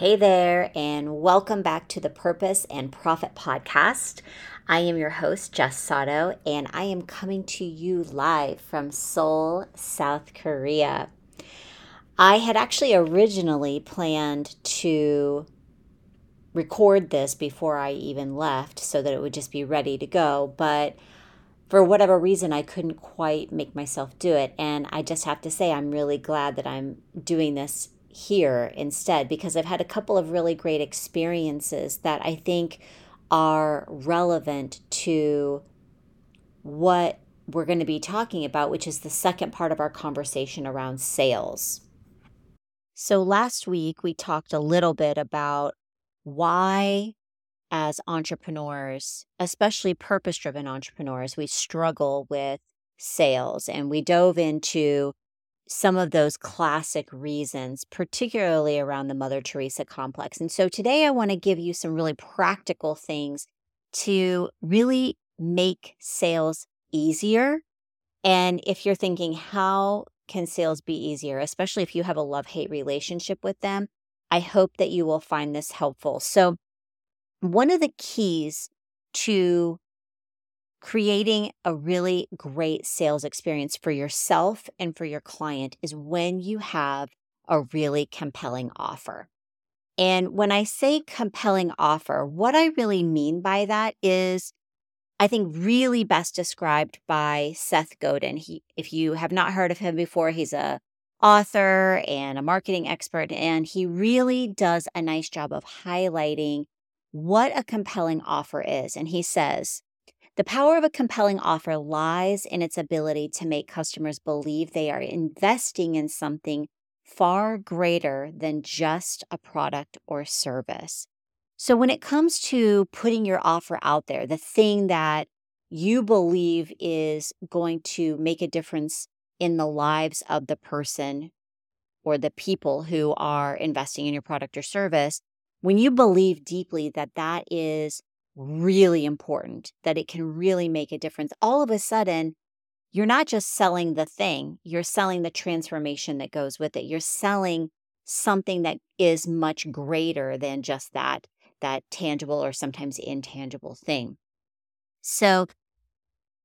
Hey there, and welcome back to the Purpose and Profit Podcast. I am your host, Jess Sato, and I am coming to you live from Seoul, South Korea. I had actually originally planned to record this before I even left so that it would just be ready to go, but for whatever reason, I couldn't quite make myself do it. And I just have to say, I'm really glad that I'm doing this here instead because I've had a couple of really great experiences that I think are relevant to what we're going to be talking about, which is the second part of our conversation around sales. So, last week we talked a little bit about why, as entrepreneurs, especially purpose driven entrepreneurs, we struggle with sales. And we dove into some of those classic reasons, particularly around the Mother Teresa complex. And so today I want to give you some really practical things to really make sales easier. And if you're thinking, how can sales be easier, especially if you have a love hate relationship with them, I hope that you will find this helpful. So, one of the keys to creating a really great sales experience for yourself and for your client is when you have a really compelling offer. And when I say compelling offer, what I really mean by that is I think really best described by Seth Godin. He if you have not heard of him before, he's a author and a marketing expert and he really does a nice job of highlighting what a compelling offer is. And he says, the power of a compelling offer lies in its ability to make customers believe they are investing in something far greater than just a product or service. So, when it comes to putting your offer out there, the thing that you believe is going to make a difference in the lives of the person or the people who are investing in your product or service, when you believe deeply that that is really important, that it can really make a difference. All of a sudden, you're not just selling the thing, you're selling the transformation that goes with it. You're selling something that is much greater than just that that tangible or sometimes intangible thing. So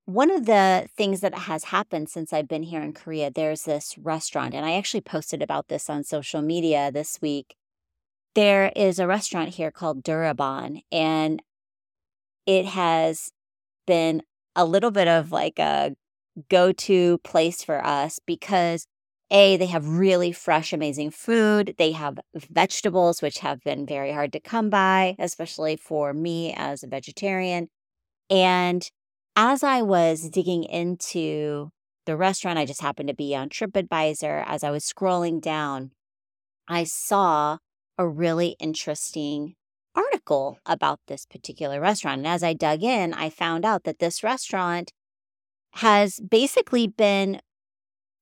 one of the things that has happened since I've been here in Korea, there's this restaurant, and I actually posted about this on social media this week. There is a restaurant here called Duraban, and it has been a little bit of like a go to place for us because a they have really fresh amazing food. They have vegetables which have been very hard to come by especially for me as a vegetarian. And as i was digging into the restaurant i just happened to be on tripadvisor. As i was scrolling down i saw a really interesting article about this particular restaurant. And as I dug in, I found out that this restaurant has basically been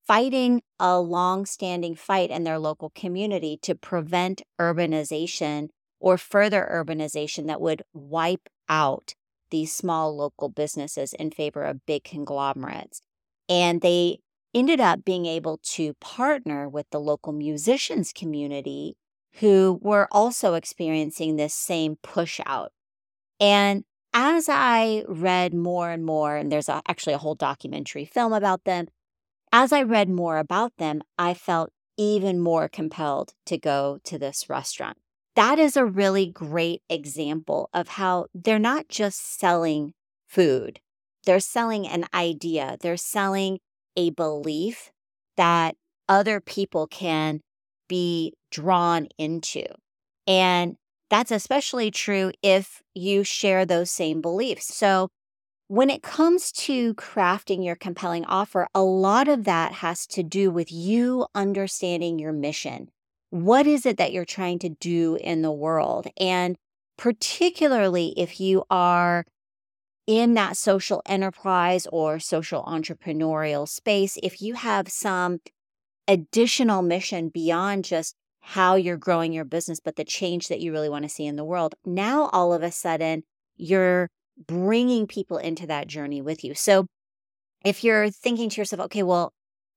fighting a long-standing fight in their local community to prevent urbanization or further urbanization that would wipe out these small local businesses in favor of big conglomerates. And they ended up being able to partner with the local musicians community who were also experiencing this same push out. And as I read more and more, and there's actually a whole documentary film about them, as I read more about them, I felt even more compelled to go to this restaurant. That is a really great example of how they're not just selling food, they're selling an idea, they're selling a belief that other people can be drawn into. And that's especially true if you share those same beliefs. So, when it comes to crafting your compelling offer, a lot of that has to do with you understanding your mission. What is it that you're trying to do in the world? And particularly if you are in that social enterprise or social entrepreneurial space, if you have some additional mission beyond just how you're growing your business, but the change that you really want to see in the world. Now, all of a sudden, you're bringing people into that journey with you. So, if you're thinking to yourself, okay, well,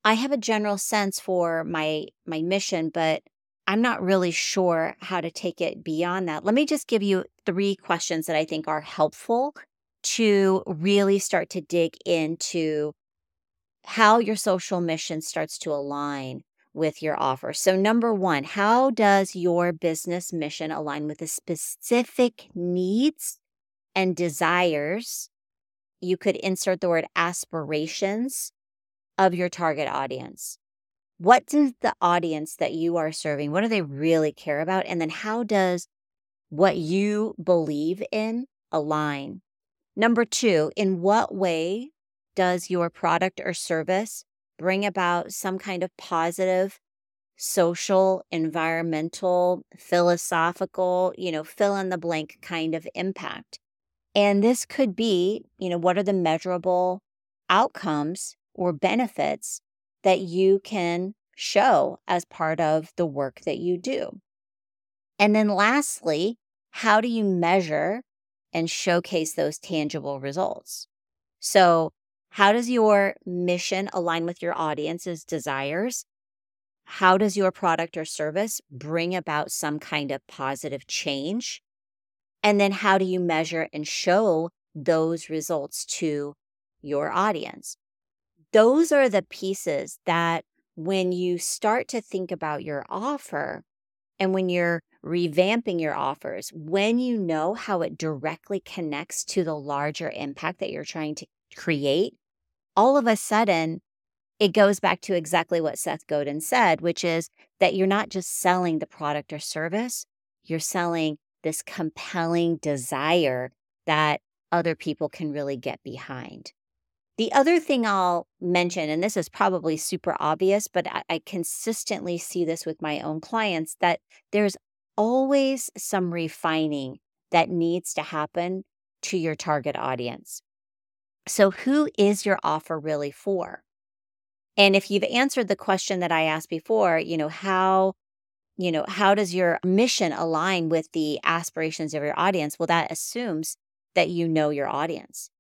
I have a general sense for my my mission, but I'm not really sure how to take it beyond that. Let me just give you three questions that I think are helpful to really start to dig into how your social mission starts to align with your offer. So, number one, how does your business mission align with the specific needs and desires? You could insert the word aspirations of your target audience. What does the audience that you are serving, what do they really care about? And then how does what you believe in align? Number two, in what way does your product or service bring about some kind of positive social, environmental, philosophical, you know, fill in the blank kind of impact. And this could be, you know, what are the measurable outcomes or benefits that you can show as part of the work that you do? And then lastly, how do you measure and showcase those tangible results? So, how does your mission align with your audience's desires? How does your product or service bring about some kind of positive change? And then how do you measure and show those results to your audience? Those are the pieces that when you start to think about your offer and when you're revamping your offers, when you know how it directly connects to the larger impact that you're trying to create, all of a sudden, it goes back to exactly what Seth Godin said, which is that you're not just selling the product or service, you're selling this compelling desire that other people can really get behind. The other thing I'll mention, and this is probably super obvious, but I, I, consistently see this with my own clients, that there's always some refining that needs to happen to your target audience. So, who is your offer really for? And if you've answered the question that I asked before, you know, how you know, how does your mission align with the aspirations of your audience? Well, that assumes that you know your audience.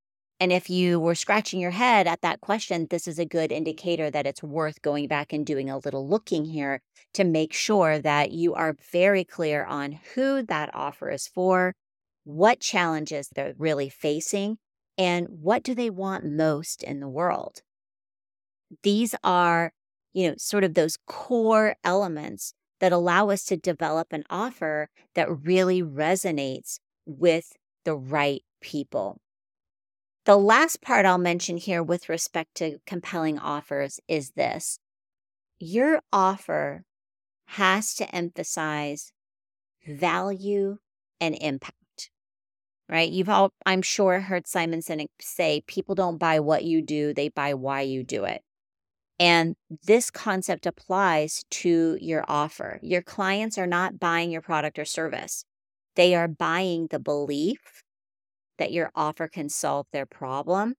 And if you were scratching your head at that question, this is a good indicator that it's worth going back and doing a little looking here to make sure that you are very clear on who that offer is for, what challenges they're really facing, and what do they want most in the world? These are, you know, sort of those core elements that allow us to develop an offer that really resonates with the right people. The last part I'll mention here with respect to compelling offers is this your offer has to emphasize value and impact right? You've all, I'm sure, heard Simon Sinek say, people don't buy what you do, they buy why you do it. And this concept applies to your offer. Your clients are not buying your product or service, they are buying the belief that your offer can solve their problem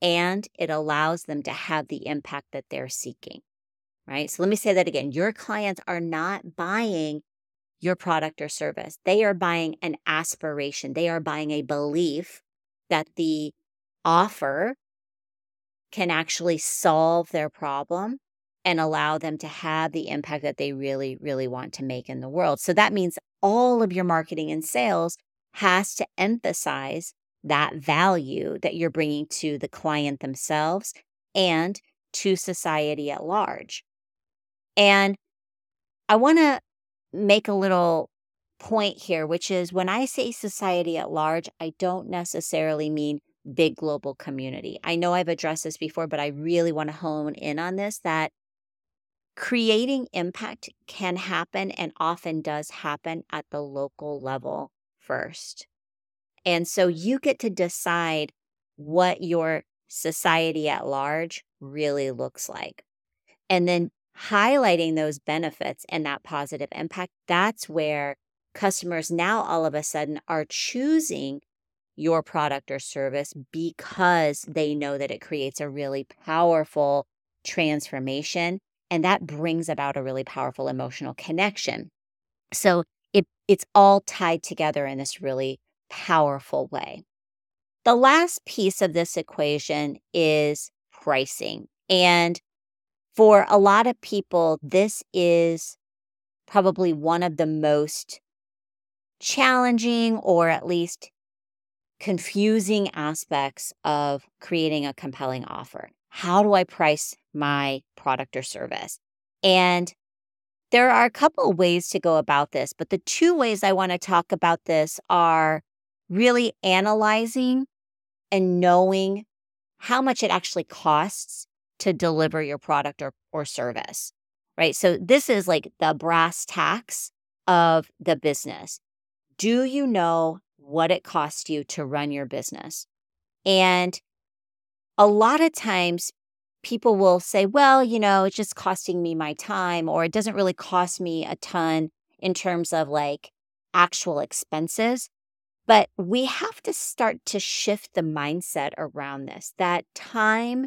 and it allows them to have the impact that they're seeking. Right. So let me say that again. Your clients are not buying your product or service. They are buying an aspiration, they are buying a belief that the offer can actually solve their problem and allow them to have the impact that they really, really want to make in the world. So that means all of your marketing and sales has to emphasize that value that you're bringing to the client themselves and to society at large. And I want to make a little point here, which is when I say society at large, I don't necessarily mean big global community. I know I've addressed this before, but I really want to hone in on this that creating impact can happen and often does happen at the local level first. And so you get to decide what your society at large really looks like. And then highlighting those benefits and that positive impact, that's where customers now all of a sudden are choosing your product or service because they know that it creates a really powerful transformation and that brings about a really powerful emotional connection. So it it's all tied together in this really powerful way. The last piece of this equation is pricing. And for a lot of people, this is probably one of the most challenging or at least confusing aspects of creating a compelling offer. How do I price my product or service? And there are a couple ways to go about this, but the two ways I want to talk about this are really analyzing and knowing how much it actually costs to deliver your product or, or service, right? So, this is like the brass tacks of the business. Do you know what it costs you to run your business? And a lot of times people will say, well, you know, it's just costing me my time, or it doesn't really cost me a ton in terms of like actual expenses. But we have to start to shift the mindset around this that time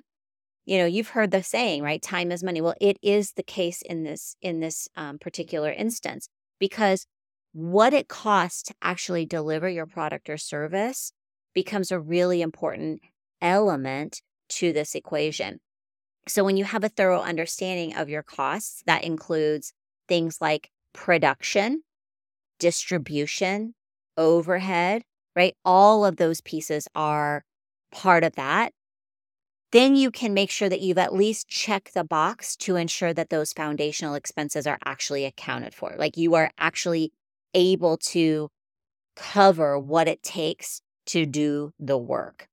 you know you've heard the saying right time is money. Well it is the case in this in this um, particular instance because what it costs to actually deliver your product or service becomes a really important element to this equation. So when you have a thorough understanding of your costs that includes things like production distribution overhead right all of those pieces are part of that then you can make sure that you've at least checked the box to ensure that those foundational expenses are actually accounted for. Like you are actually able to cover what it takes to do the work.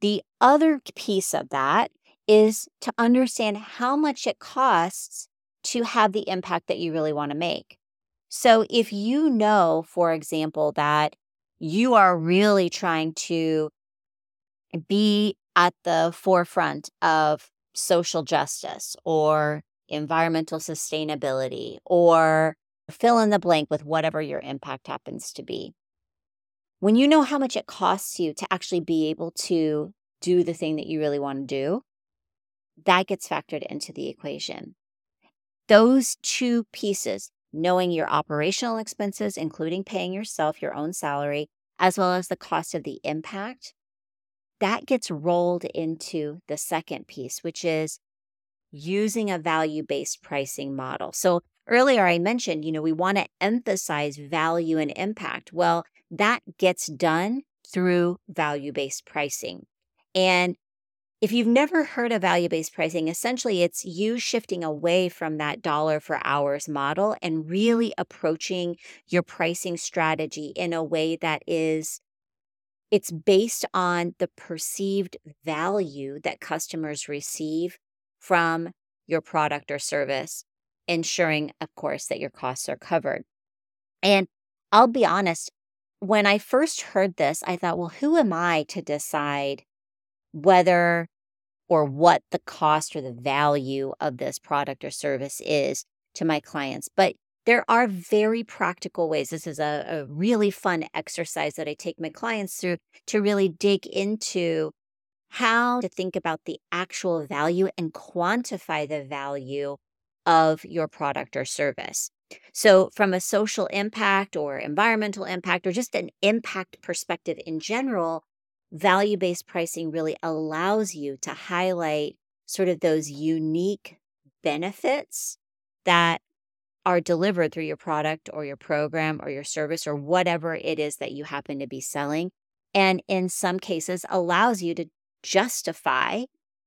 The other piece of that is to understand how much it costs to have the impact that you really want to make. So if you know, for example, that you are really trying to be at the forefront of social justice or environmental sustainability or fill in the blank with whatever your impact happens to be. When you know how much it costs you to actually be able to do the thing that you really want to do, that gets factored into the equation. Those two pieces, knowing your operational expenses, including paying yourself your own salary, as well as the cost of the impact, that gets rolled into the second piece, which is using a value based pricing model. So earlier I mentioned, you know, we want to emphasize value and impact. Well, that gets done through value based pricing. And if you've never heard of value based pricing, essentially it's you shifting away from that dollar for hours model and really approaching your pricing strategy in a way that is it's based on the perceived value that customers receive from your product or service, ensuring, of course, that your costs are covered. And I'll be honest, when I first heard this, I thought, well, who am I to decide whether or what the cost or the value of this product or service is to my clients? But there are very practical ways. This is a, a really fun exercise that I take my clients through to really dig into how to think about the actual value and quantify the value of your product or service. So, from a social impact or environmental impact, or just an impact perspective in general, value based pricing really allows you to highlight sort of those unique benefits that are delivered through your product or your program or your service or whatever it is that you happen to be selling. And in some cases, allows you to justify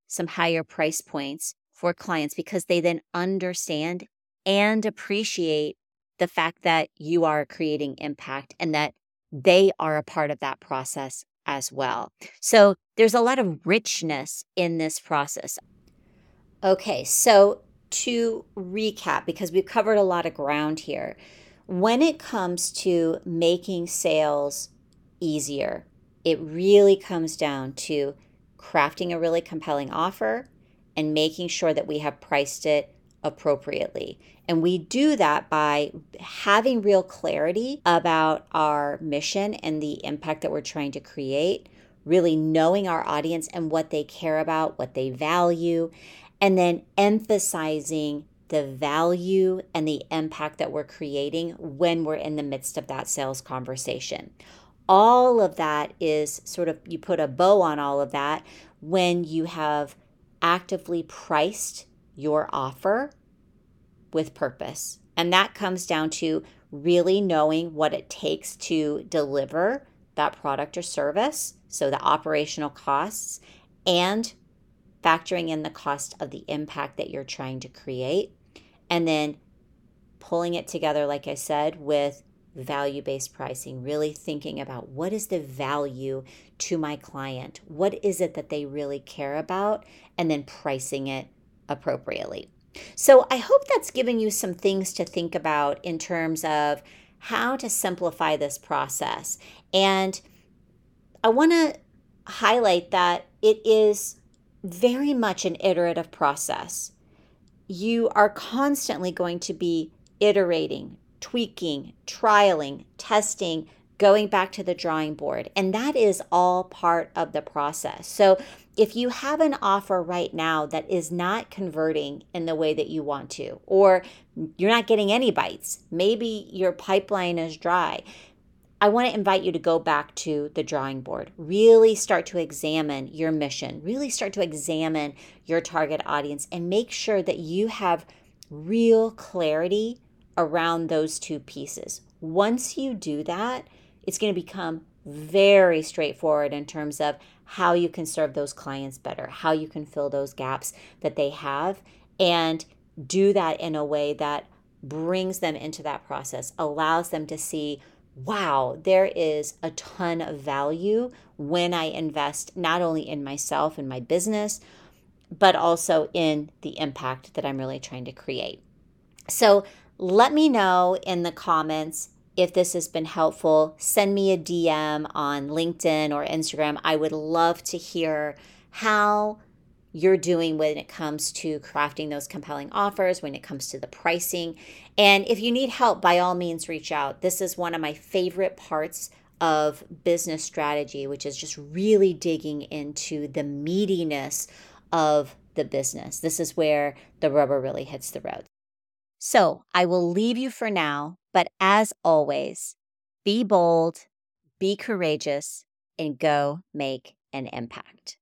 some higher price points for clients because they then understand and appreciate the fact that you are creating impact and that they are a part of that process as well. So there's a lot of richness in this process. Okay, so to recap, because we've covered a lot of ground here, when it comes to making sales easier, it really comes down to crafting a really compelling offer and making sure that we have priced it appropriately. And we do that by having real clarity about our mission and the impact that we're trying to create, really knowing our audience and what they care about, what they value, and then emphasizing the value and the impact that we're creating when we're in the midst of that sales conversation. All of that is sort of, you put a bow on all of that when you have actively priced your offer with purpose. And that comes down to really knowing what it takes to deliver that product or service, so the operational costs, and factoring in the cost of the impact that you're trying to create, and then pulling it together, like I said, with value based pricing, really thinking about what is the value to my client? What is it that they really care about? And then pricing it appropriately. So I hope that's given you some things to think about in terms of how to simplify this process. And I want to highlight that it is very much an iterative process. You are constantly going to be iterating, tweaking, trialing, testing, going back to the drawing board. And that is all part of the process. So if you have an offer right now that is not converting in the way that you want to, or you're not getting any bites, maybe your pipeline is dry. I want to invite you to go back to the drawing board. Really start to examine your mission, really start to examine your target audience, and make sure that you have real clarity around those two pieces. Once you do that, it's going to become very straightforward in terms of how you can serve those clients better, how you can fill those gaps that they have, and do that in a way that brings them into that process, allows them to see, wow, there is a ton of value when I invest not only in myself and my business, but also in the impact that I'm really trying to create. So let me know in the comments if this has been helpful, send me a DM on LinkedIn or Instagram. I would love to hear how you're doing when it comes to crafting those compelling offers, when it comes to the pricing. And if you need help, by all means, reach out. This is one of my favorite parts of business strategy, which is just really digging into the meatiness of the business. This is where the rubber really hits the road. So I will leave you for now, but as always, be bold, be courageous, and go make an impact.